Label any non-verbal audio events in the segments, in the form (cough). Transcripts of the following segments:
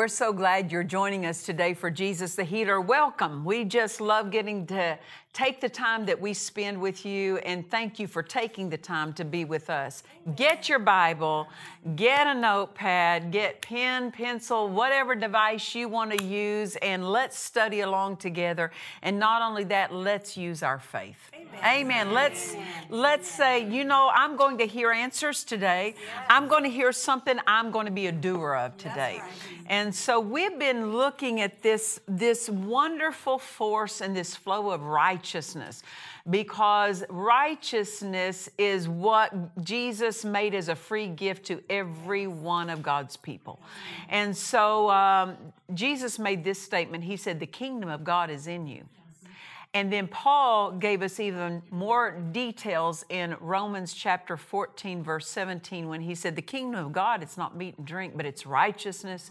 We're so glad you're joining us today for Jesus the Healer. Welcome. We just love getting to take the time that we spend with you and thank you for taking the time to be with us. Get your Bible, get a notepad, get pen, pencil, whatever device you want to use, and let's study along together. And not only that, let's use our faith. Amen. Let's let's say, you know, I'm going to hear answers today. I'm going to hear something I'm going to be a doer of today. And so we've been looking at this this wonderful force and this flow of righteousness because righteousness is what Jesus made as a free gift to every one of God's people. And so um, Jesus made this statement. He said, "The kingdom of God is in you." And then Paul gave us even more details in Romans chapter 14, verse 17, when he said, The kingdom of God, it's not meat and drink, but it's righteousness,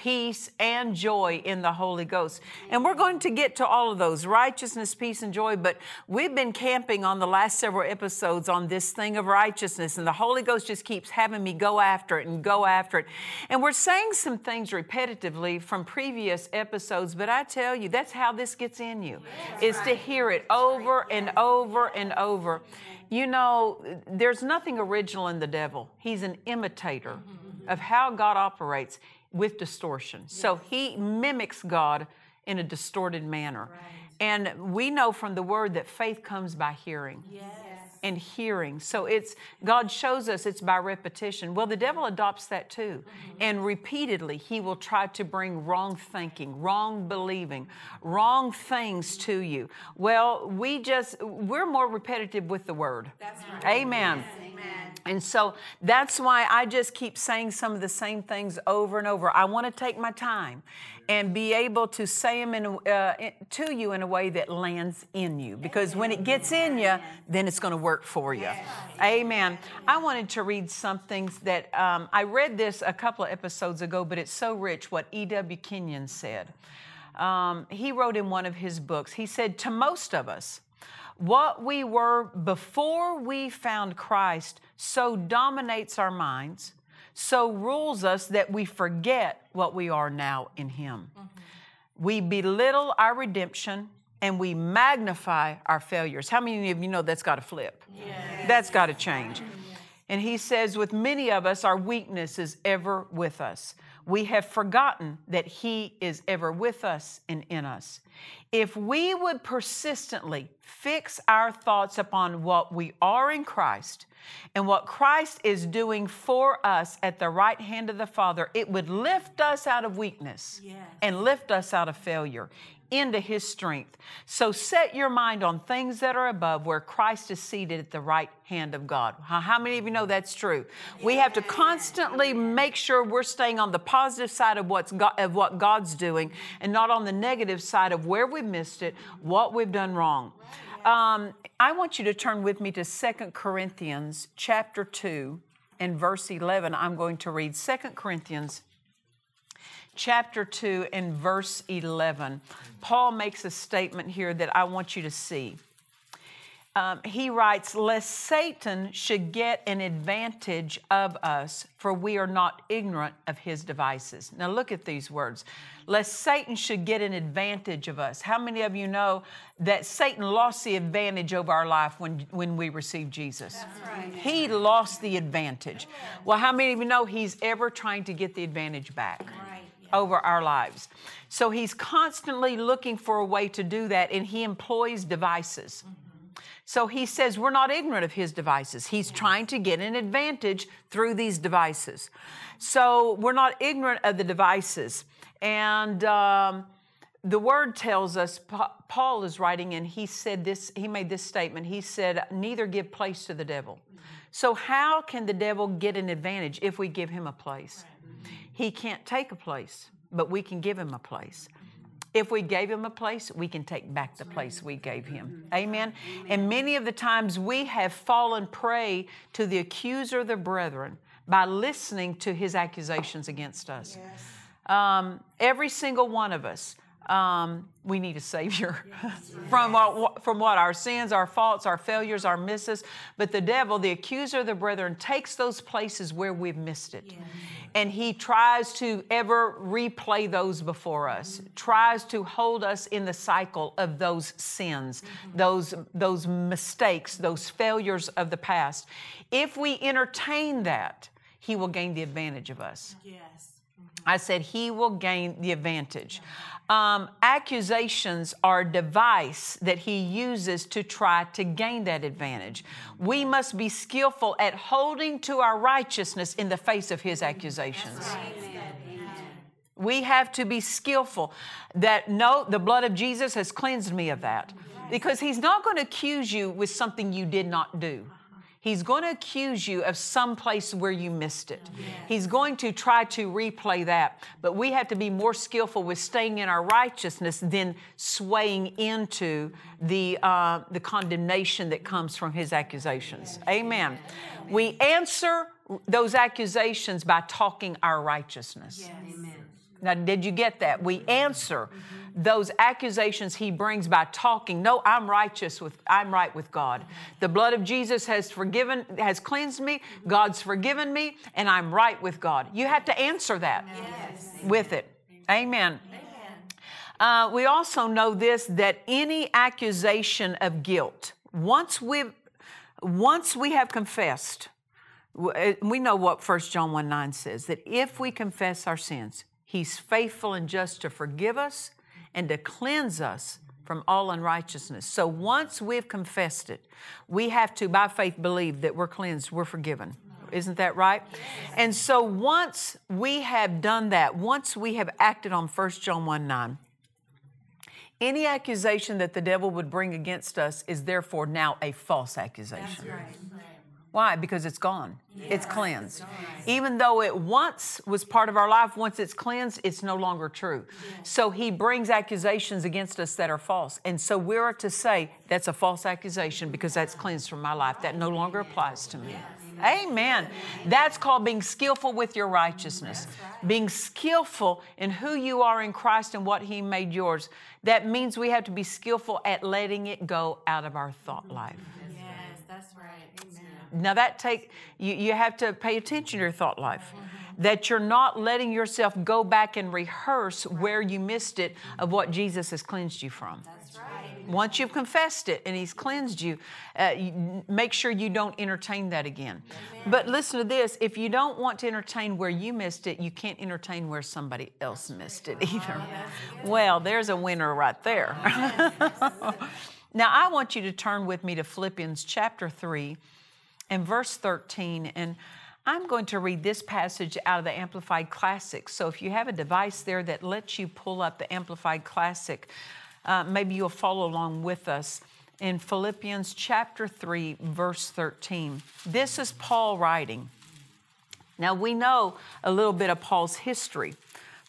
peace, and joy in the Holy Ghost. And we're going to get to all of those righteousness, peace, and joy, but we've been camping on the last several episodes on this thing of righteousness, and the Holy Ghost just keeps having me go after it and go after it. And we're saying some things repetitively from previous episodes, but I tell you, that's how this gets in you, is to hear it over and over and over. You know, there's nothing original in the devil. He's an imitator of how God operates with distortion. So he mimics God in a distorted manner. And we know from the word that faith comes by hearing and hearing. So it's God shows us it's by repetition. Well, the devil adopts that too. Mm-hmm. And repeatedly he will try to bring wrong thinking, wrong believing, wrong things to you. Well, we just we're more repetitive with the word. That's right. Amen. And so that's why I just keep saying some of the same things over and over. I want to take my time and be able to say them in, uh, to you in a way that lands in you. Because when it gets in you, then it's going to work for you. Amen. I wanted to read something that um, I read this a couple of episodes ago, but it's so rich what E.W. Kenyon said. Um, he wrote in one of his books, he said, To most of us, what we were before we found Christ so dominates our minds, so rules us that we forget what we are now in Him. Mm-hmm. We belittle our redemption and we magnify our failures. How many of you know that's got to flip? That's got to change. And he says, with many of us, our weakness is ever with us. We have forgotten that he is ever with us and in us. If we would persistently fix our thoughts upon what we are in Christ and what Christ is doing for us at the right hand of the Father, it would lift us out of weakness and lift us out of failure into his strength. So set your mind on things that are above where Christ is seated at the right hand of God. How many of you know that's true? We have to constantly make sure we're staying on the positive side of what's God, of what God's doing and not on the negative side of where we've missed it, what we've done wrong. Um, I want you to turn with me to Second Corinthians chapter 2 and verse 11. I'm going to read Second Corinthians chapter 2 and verse 11. Paul makes a statement here that I want you to see. Um, he writes, Lest Satan should get an advantage of us, for we are not ignorant of his devices. Now, look at these words. Lest Satan should get an advantage of us. How many of you know that Satan lost the advantage over our life when, when we received Jesus? He lost the advantage. Well, how many of you know he's ever trying to get the advantage back? Over our lives. So he's constantly looking for a way to do that, and he employs devices. So he says we're not ignorant of his devices. He's trying to get an advantage through these devices. So we're not ignorant of the devices. And um, the word tells us, Paul is writing, and he said this, he made this statement. He said, Neither give place to the devil. So, how can the devil get an advantage if we give him a place? He can't take a place, but we can give him a place. If we gave him a place, we can take back the place we gave him. Amen. And many of the times we have fallen prey to the accuser of the brethren by listening to his accusations against us. Um, every single one of us um, we need a Savior (laughs) yes. (laughs) from, our, from what? Our sins, our faults, our failures, our misses. But the devil, the accuser of the brethren, takes those places where we've missed it. Yes. And he tries to ever replay those before us, mm-hmm. tries to hold us in the cycle of those sins, mm-hmm. those, those mistakes, those failures of the past. If we entertain that, he will gain the advantage of us. Yes. I said he will gain the advantage. Um, accusations are a device that he uses to try to gain that advantage. We must be skillful at holding to our righteousness in the face of his accusations. We have to be skillful that no, the blood of Jesus has cleansed me of that. Because he's not going to accuse you with something you did not do. He's going to accuse you of some place where you missed it. Yes. He's going to try to replay that. But we have to be more skillful with staying in our righteousness than swaying into the, uh, the condemnation that comes from his accusations. Yes. Amen. Amen. We answer those accusations by talking our righteousness. Yes. Amen. Now, did you get that? We answer. Mm-hmm those accusations he brings by talking, no, I'm righteous with, I'm right with God. The blood of Jesus has forgiven, has cleansed me, God's forgiven me, and I'm right with God. You have to answer that yes. with it. Amen. Uh, we also know this that any accusation of guilt, once we once we have confessed, uh, we know what 1 John 1 9 says that if we confess our sins, He's faithful and just to forgive us and to cleanse us from all unrighteousness. So once we've confessed it, we have to, by faith, believe that we're cleansed, we're forgiven. Isn't that right? And so once we have done that, once we have acted on 1 John 1 9, any accusation that the devil would bring against us is therefore now a false accusation. Right. Why? Because it's gone. It's cleansed. Even though it once was part of our life, once it's cleansed, it's no longer true. So he brings accusations against us that are false. And so we're to say, that's a false accusation because that's cleansed from my life. That no longer applies to me. Amen. That's called being skillful with your righteousness. Being skillful in who you are in Christ and what He made yours. That means we have to be skillful at letting it go out of our thought life. Now that take you, you have to pay attention to your thought life. Mm-hmm. That you're not letting yourself go back and rehearse right. where you missed it of what Jesus has cleansed you from. That's right. Once you've confessed it and He's cleansed you, uh, you make sure you don't entertain that again. Amen. But listen to this if you don't want to entertain where you missed it, you can't entertain where somebody else missed it either. Well, there's a winner right there. (laughs) now, I want you to turn with me to Philippians chapter 3 and verse 13. And I'm going to read this passage out of the Amplified Classic. So if you have a device there that lets you pull up the Amplified Classic, uh, maybe you'll follow along with us in Philippians chapter 3, verse 13. This is Paul writing. Now we know a little bit of Paul's history.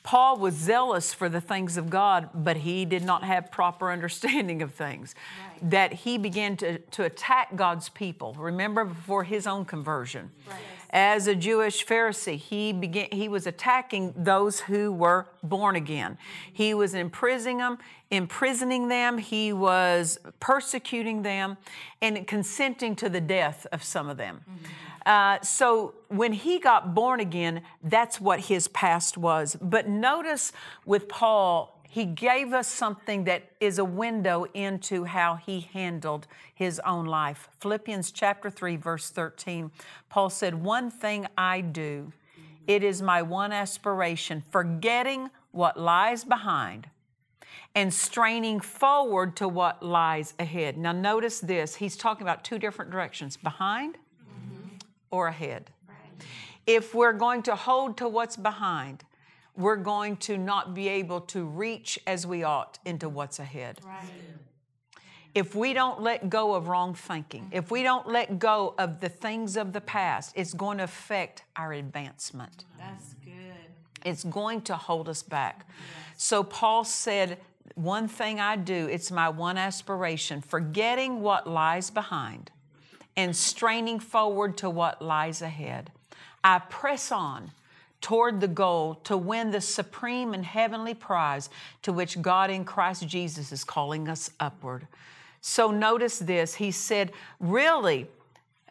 Paul was zealous for the things of God, but he did not have proper understanding of things. Right. That he began to, to attack God's people. Remember, before his own conversion. Right. As a Jewish Pharisee, he began he was attacking those who were born again. He was imprisoning them, imprisoning them, he was persecuting them, and consenting to the death of some of them. Mm-hmm. Uh, so when he got born again, that's what his past was. But notice with Paul, he gave us something that is a window into how he handled his own life. Philippians chapter 3, verse 13, Paul said, One thing I do, it is my one aspiration, forgetting what lies behind and straining forward to what lies ahead. Now, notice this. He's talking about two different directions behind mm-hmm. or ahead. If we're going to hold to what's behind, we're going to not be able to reach as we ought into what's ahead. If we don't let go of wrong thinking, if we don't let go of the things of the past, it's going to affect our advancement. That's good. It's going to hold us back. So Paul said, One thing I do, it's my one aspiration, forgetting what lies behind and straining forward to what lies ahead. I press on toward the goal to win the supreme and heavenly prize to which God in Christ Jesus is calling us upward. So notice this. He said, really,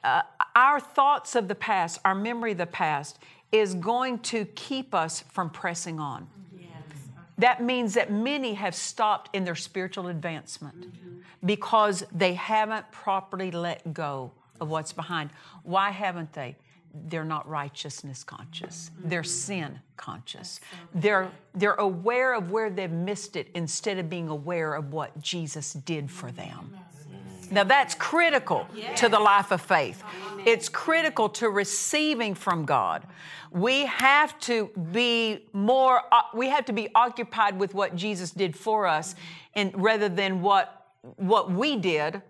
uh, our thoughts of the past, our memory of the past, is going to keep us from pressing on. Yes. That means that many have stopped in their spiritual advancement because they haven't properly let go of what's behind. Why haven't they? They're not righteousness conscious. They're sin conscious. They're, they're aware of where they've missed it instead of being aware of what Jesus did for them. Now, that's critical to the life of faith. It's critical to receiving from God. We have to be more, uh, we have to be occupied with what Jesus did for us and rather than what, what we did,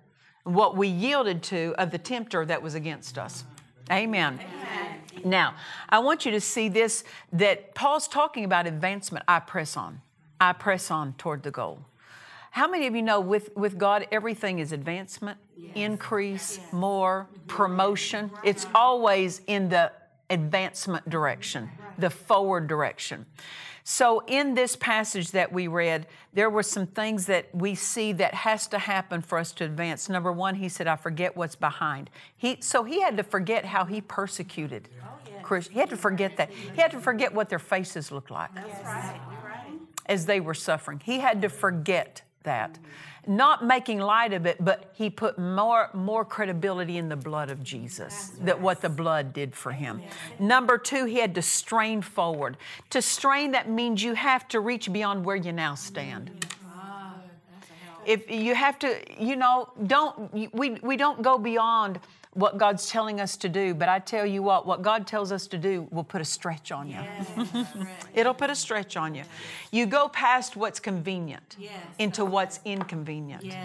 what we yielded to of the tempter that was against us. Amen. Now, I want you to see this that Paul's talking about advancement. I press on. I press on toward the goal. How many of you know with, with God, everything is advancement, increase, more, promotion? It's always in the advancement direction, the forward direction. So, in this passage that we read, there were some things that we see that has to happen for us to advance. Number one, he said, I forget what's behind. He, so, he had to forget how he persecuted oh, Christians. He had to forget that. He had to forget what their faces looked like as they were suffering. He had to forget that. Mm-hmm. Not making light of it, but he put more, more credibility in the blood of Jesus, that what the blood did for him. Number two, he had to strain forward. To strain, that means you have to reach beyond where you now stand. Mm-hmm. If you have to, you know, don't, we, we don't go beyond what God's telling us to do. But I tell you what, what God tells us to do will put a stretch on you. Yes, (laughs) It'll put a stretch on you. You go past what's convenient yes. into what's inconvenient. Yes.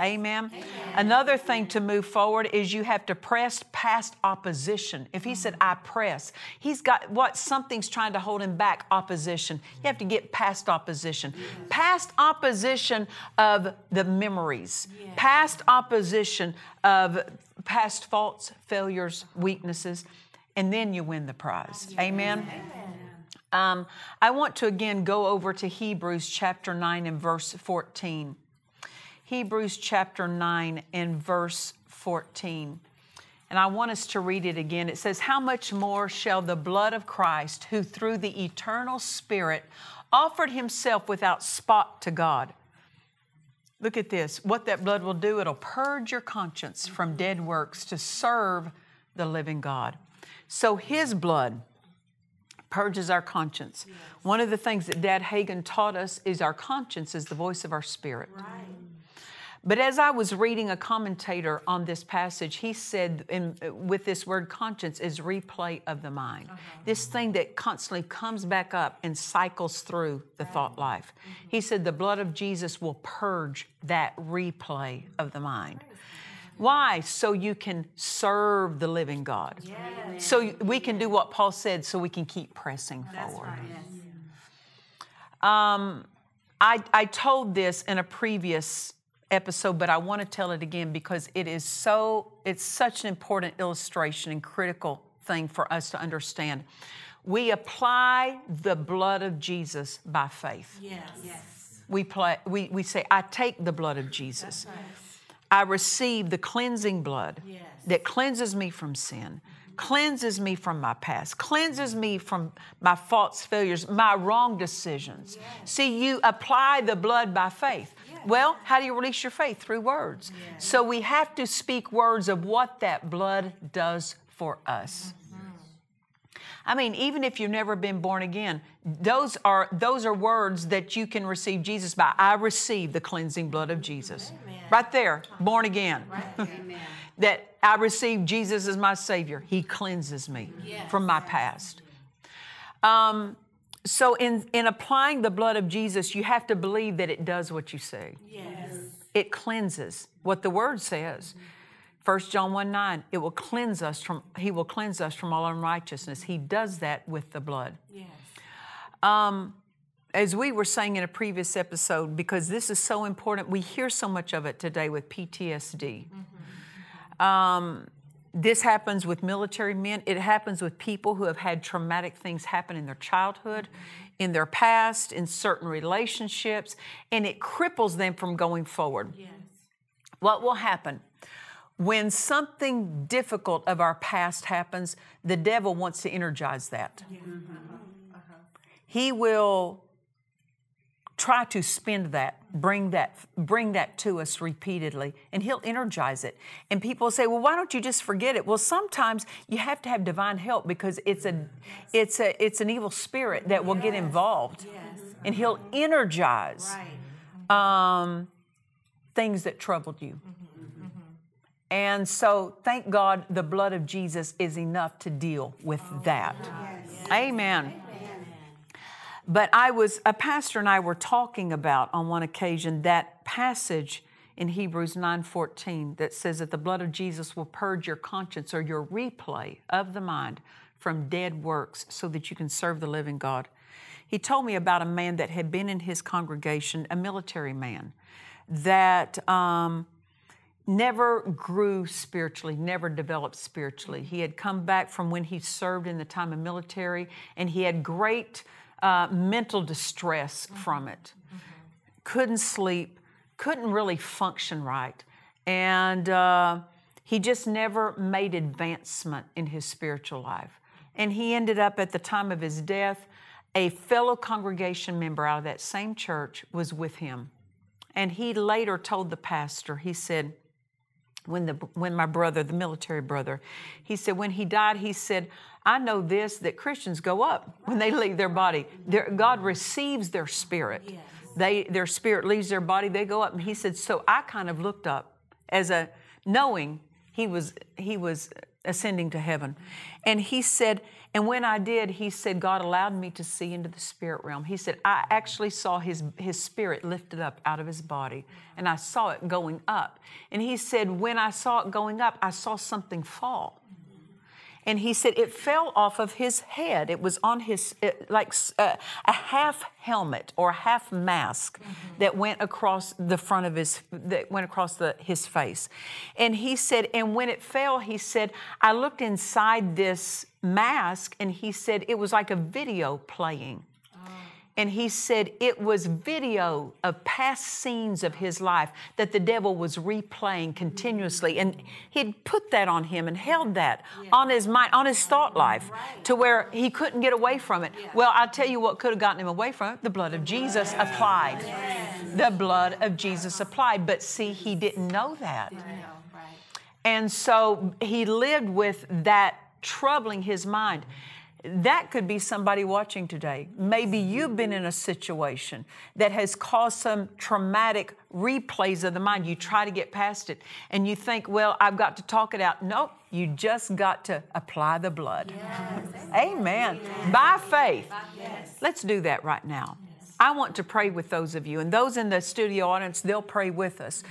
Amen? Amen? Another thing to move forward is you have to press past opposition. If He said, I press, He's got what? Something's trying to hold Him back opposition. You have to get past opposition. Past opposition of the memories, past opposition of past faults, failures, weaknesses, and then you win the prize. Amen. Um, I want to again go over to Hebrews chapter 9 and verse 14. Hebrews chapter 9 and verse 14. And I want us to read it again. It says, How much more shall the blood of Christ, who through the eternal Spirit offered himself without spot to God, Look at this. What that blood will do, it'll purge your conscience from dead works to serve the living God. So His blood purges our conscience. Yes. One of the things that Dad Hagin taught us is our conscience is the voice of our spirit. Right. But as I was reading a commentator on this passage, he said, in, with this word conscience, is replay of the mind. Uh-huh. This thing that constantly comes back up and cycles through the right. thought life. Mm-hmm. He said, the blood of Jesus will purge that replay of the mind. Why? So you can serve the living God. Yes. So we can do what Paul said, so we can keep pressing That's forward. Right. Yes. Um, I, I told this in a previous episode, but I want to tell it again because it is so, it's such an important illustration and critical thing for us to understand. We apply the blood of Jesus by faith. Yes. yes. We, play, we, we say, I take the blood of Jesus. Right. I receive the cleansing blood yes. that cleanses me from sin cleanses me from my past, cleanses me from my faults, failures, my wrong decisions. Yes. See, you apply the blood by faith. Well, how do you release your faith? Through words. Yes. So we have to speak words of what that blood does for us. Mm-hmm. I mean, even if you've never been born again, those are those are words that you can receive Jesus by. I receive the cleansing blood of Jesus. Amen. Right there, born again. Right. (laughs) that I receive Jesus as my Savior. He cleanses me yes. from my past. Um, so, in, in applying the blood of Jesus, you have to believe that it does what you say. Yes. It cleanses what the Word says. 1 John 1 9, it will cleanse us from, He will cleanse us from all unrighteousness. He does that with the blood. Yes. Um, as we were saying in a previous episode, because this is so important, we hear so much of it today with PTSD. Mm-hmm. Um, this happens with military men. It happens with people who have had traumatic things happen in their childhood, in their past, in certain relationships, and it cripples them from going forward. Yes. What will happen? When something difficult of our past happens, the devil wants to energize that. Mm-hmm. Uh-huh. He will try to spend that bring that bring that to us repeatedly and he'll energize it. And people say well why don't you just forget it? Well sometimes you have to have divine help because it's a it's a it's an evil spirit that will get involved. And he'll energize um, things that troubled you. And so thank god the blood of jesus is enough to deal with that. amen but I was, a pastor and I were talking about on one occasion that passage in Hebrews 9:14 that says that the blood of Jesus will purge your conscience or your replay of the mind from dead works so that you can serve the living God. He told me about a man that had been in his congregation, a military man, that um, never grew spiritually, never developed spiritually. He had come back from when he served in the time of military, and he had great uh, mental distress mm-hmm. from it. Mm-hmm. Couldn't sleep, couldn't really function right. And uh, he just never made advancement in his spiritual life. And he ended up at the time of his death, a fellow congregation member out of that same church was with him. And he later told the pastor, he said, when, the, when my brother, the military brother, he said, when he died, he said, I know this that Christians go up when they leave their body. Their, God receives their spirit. Yes. They, their spirit leaves their body, they go up. And he said, So I kind of looked up as a knowing he was he was ascending to heaven. And he said, and when I did, he said, God allowed me to see into the spirit realm. He said, I actually saw his, his spirit lifted up out of his body, and I saw it going up. And he said, when I saw it going up, I saw something fall. And he said it fell off of his head. It was on his, it, like uh, a half helmet or half mask mm-hmm. that went across the front of his, that went across the, his face. And he said, and when it fell, he said, I looked inside this mask and he said it was like a video playing and he said it was video of past scenes of his life that the devil was replaying continuously. And he'd put that on him and held that on his mind, on his thought life, to where he couldn't get away from it. Well, I'll tell you what could have gotten him away from it the blood of Jesus applied. The blood of Jesus applied. But see, he didn't know that. And so he lived with that troubling his mind. That could be somebody watching today. Maybe you've been in a situation that has caused some traumatic replays of the mind. You try to get past it and you think, well, I've got to talk it out. Nope, you just got to apply the blood. Yes. Amen. Yes. By faith. Yes. Let's do that right now. I want to pray with those of you, and those in the studio audience, they'll pray with us.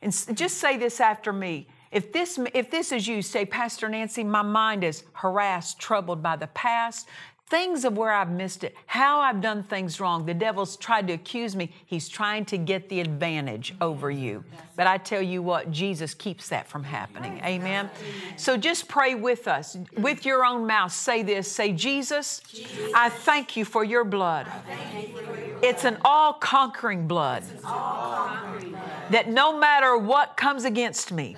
And just say this after me if this, if this is you, say, Pastor Nancy, my mind is harassed, troubled by the past, things of where I've missed it, how I've done things wrong. The devil's tried to accuse me. He's trying to get the advantage over you. But I tell you what, Jesus keeps that from happening. Amen. So just pray with us. With your own mouth, say this say, Jesus, I thank you for your blood. It's an all conquering blood that no matter what comes against me,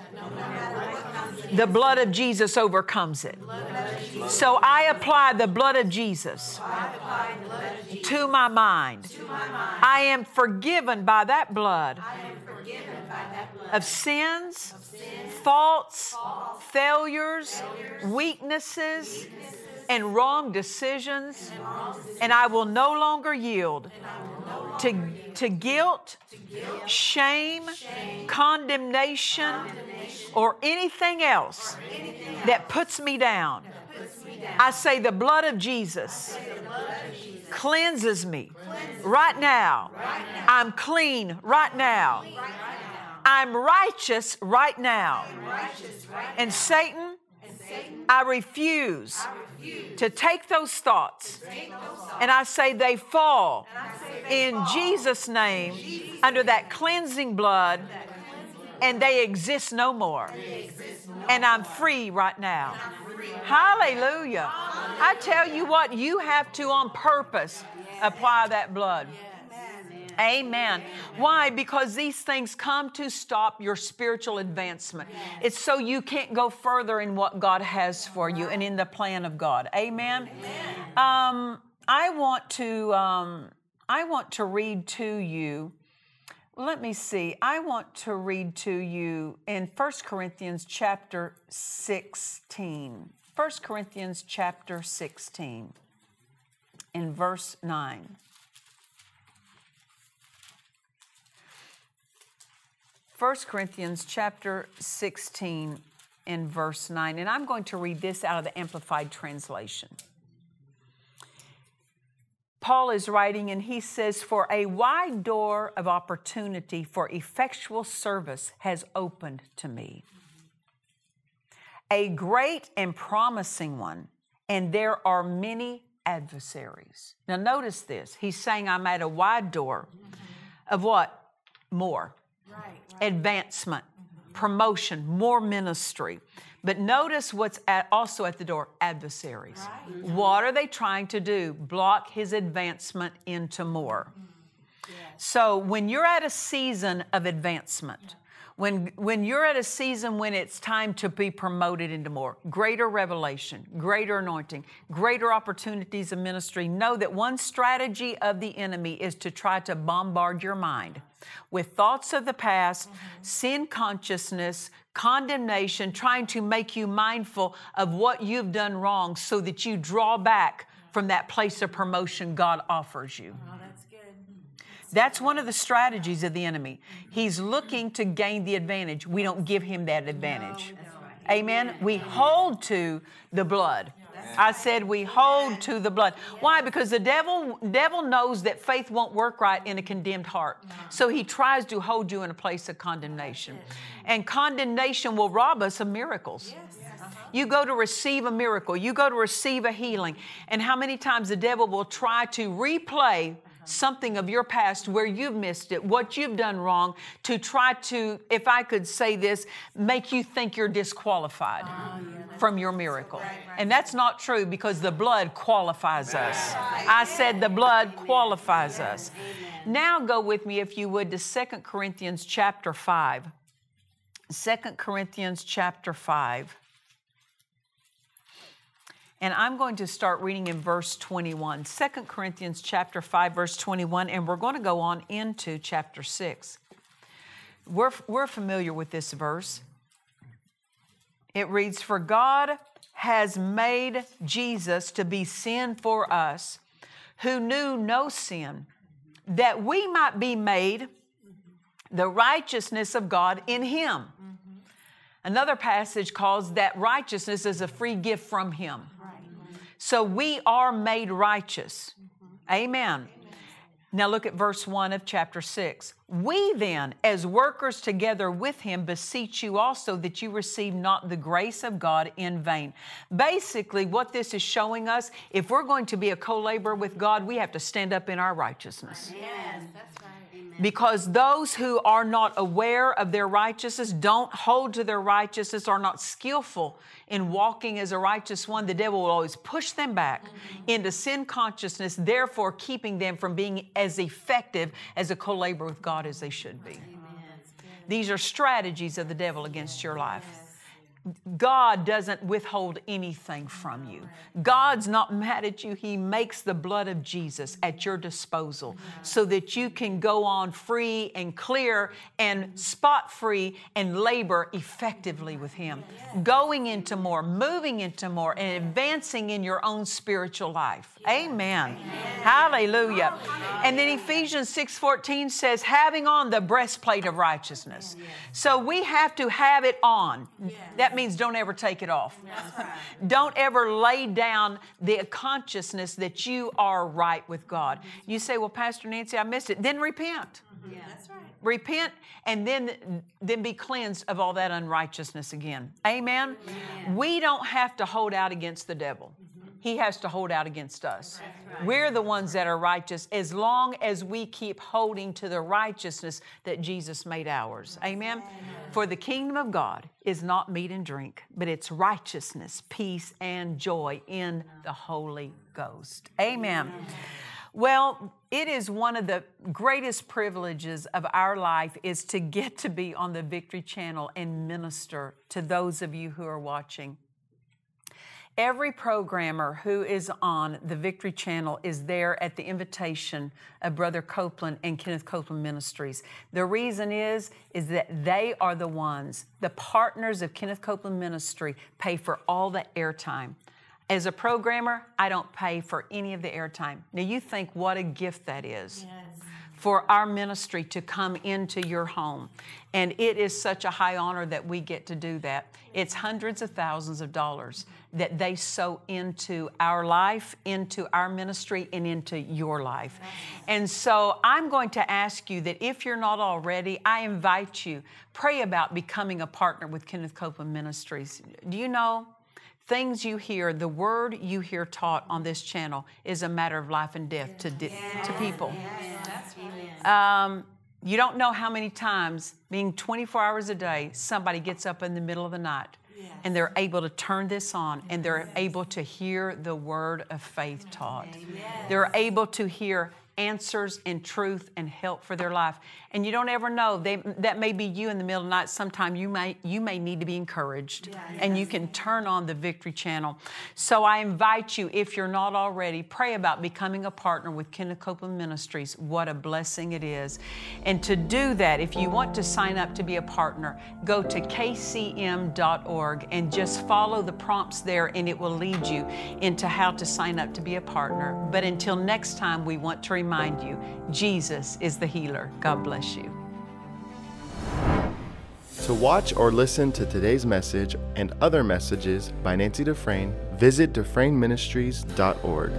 the blood of Jesus overcomes it. So I apply the blood of Jesus to my mind. I am forgiven by that blood of sins, faults, failures, weaknesses and wrong decisions, and I will no longer yield to, to guilt, shame, condemnation, or anything else that puts me down. I say the blood of Jesus cleanses me right now. I'm clean right now. I'm righteous right now. And Satan, I refuse to take those thoughts and I say they fall in Jesus' name under that cleansing blood and they exist no more. And I'm free right now. Hallelujah. I tell you what, you have to on purpose apply that blood. Amen. Why? Because these things come to stop your spiritual advancement. It's so you can't go further in what God has for you and in the plan of God. Amen. Um, I want to um, I want to read to you. Let me see. I want to read to you in 1 Corinthians chapter 16. 1 Corinthians chapter 16 in verse 9. 1 Corinthians chapter 16 and verse 9, and I'm going to read this out of the Amplified Translation. Paul is writing, and he says, For a wide door of opportunity for effectual service has opened to me. A great and promising one, and there are many adversaries. Now, notice this. He's saying, I'm at a wide door of what? More advancement, mm-hmm. promotion, more ministry. But notice what's at, also at the door adversaries. Mm-hmm. What are they trying to do? Block his advancement into more. Mm-hmm. So when you're at a season of advancement, when, when you're at a season when it's time to be promoted into more, greater revelation, greater anointing, greater opportunities of ministry, know that one strategy of the enemy is to try to bombard your mind with thoughts of the past, mm-hmm. sin consciousness, condemnation, trying to make you mindful of what you've done wrong so that you draw back from that place of promotion God offers you. Oh, that's one of the strategies of the enemy. He's looking to gain the advantage. We don't give him that advantage. Amen. We hold to the blood. I said we hold to the blood. Why? Because the devil devil knows that faith won't work right in a condemned heart. So he tries to hold you in a place of condemnation. And condemnation will rob us of miracles. Uh-huh. You go to receive a miracle, you go to receive a healing, and how many times the devil will try to replay something of your past where you've missed it, what you've done wrong, to try to, if I could say this, make you think you're disqualified oh, yeah, from your miracle. Right, right. And that's not true because the blood qualifies us. I said the blood qualifies us. Now go with me, if you would, to 2 Corinthians chapter 5. 2 Corinthians chapter 5. And I'm going to start reading in verse 21, 2 Corinthians chapter 5, verse 21, and we're going to go on into chapter 6. We're, we're familiar with this verse. It reads, For God has made Jesus to be sin for us, who knew no sin, that we might be made the righteousness of God in Him. Another passage calls that righteousness as a free gift from Him. So we are made righteous. Mm-hmm. Amen. Amen. Now look at verse 1 of chapter 6. We then, as workers together with him, beseech you also that you receive not the grace of God in vain. Basically, what this is showing us, if we're going to be a co laborer with God, we have to stand up in our righteousness. Yes, that's right. Because those who are not aware of their righteousness, don't hold to their righteousness, are not skillful in walking as a righteous one, the devil will always push them back mm-hmm. into sin consciousness, therefore keeping them from being as effective as a co laborer with God as they should be. These are strategies of the devil against your life. God doesn't withhold anything from you. God's not mad at you. He makes the blood of Jesus at your disposal so that you can go on free and clear and spot free and labor effectively with Him. Going into more, moving into more, and advancing in your own spiritual life. Amen. Hallelujah. And then Ephesians 6:14 says, having on the breastplate of righteousness. So we have to have it on. That means don't ever take it off. (laughs) don't ever lay down the consciousness that you are right with God. You say, Well, Pastor Nancy, I missed it. Then repent. Mm-hmm. Yeah, that's right. Repent and then, then be cleansed of all that unrighteousness again. Amen? We don't have to hold out against the devil. Mm-hmm. He has to hold out against us. We're the ones that are righteous as long as we keep holding to the righteousness that Jesus made ours. Amen? For the kingdom of God is not meat and drink, but it's righteousness, peace, and joy in the Holy Ghost. Amen. Well, it is one of the greatest privileges of our life is to get to be on the Victory Channel and minister to those of you who are watching. Every programmer who is on the Victory Channel is there at the invitation of Brother Copeland and Kenneth Copeland Ministries. The reason is is that they are the ones, the partners of Kenneth Copeland Ministry pay for all the airtime. As a programmer, I don't pay for any of the airtime. Now you think what a gift that is. Yes. For our ministry to come into your home. And it is such a high honor that we get to do that. It's hundreds of thousands of dollars that they sow into our life, into our ministry, and into your life. And so I'm going to ask you that if you're not already, I invite you, pray about becoming a partner with Kenneth Copeland Ministries. Do you know? Things you hear, the word you hear taught on this channel is a matter of life and death to, di- to people. Um, you don't know how many times, being 24 hours a day, somebody gets up in the middle of the night and they're able to turn this on and they're able to hear the word of faith taught. They're able to hear answers and truth and help for their life. And you don't ever know. They, that may be you in the middle of the night. Sometime you may you may need to be encouraged. And you can turn on the Victory Channel. So I invite you, if you're not already, pray about becoming a partner with Kenneth Copeland Ministries. What a blessing it is. And to do that, if you want to sign up to be a partner, go to kcm.org and just follow the prompts there, and it will lead you into how to sign up to be a partner. But until next time, we want to remind you Jesus is the healer. God bless you. To watch or listen to today's message and other messages by Nancy Dufresne, visit DufresneMinistries.org.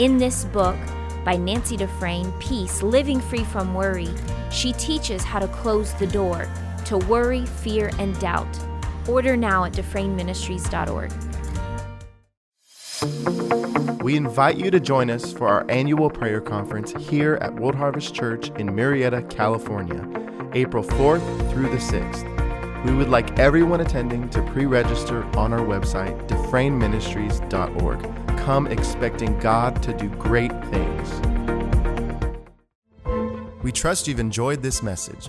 In this book by Nancy Dufresne, Peace Living Free from Worry, she teaches how to close the door to worry, fear, and doubt. Order now at DufresneMinistries.org. We invite you to join us for our annual prayer conference here at World Harvest Church in Murrieta, California, April 4th through the 6th. We would like everyone attending to pre register on our website, DufresneMinistries.org. Come expecting God to do great things. We trust you've enjoyed this message.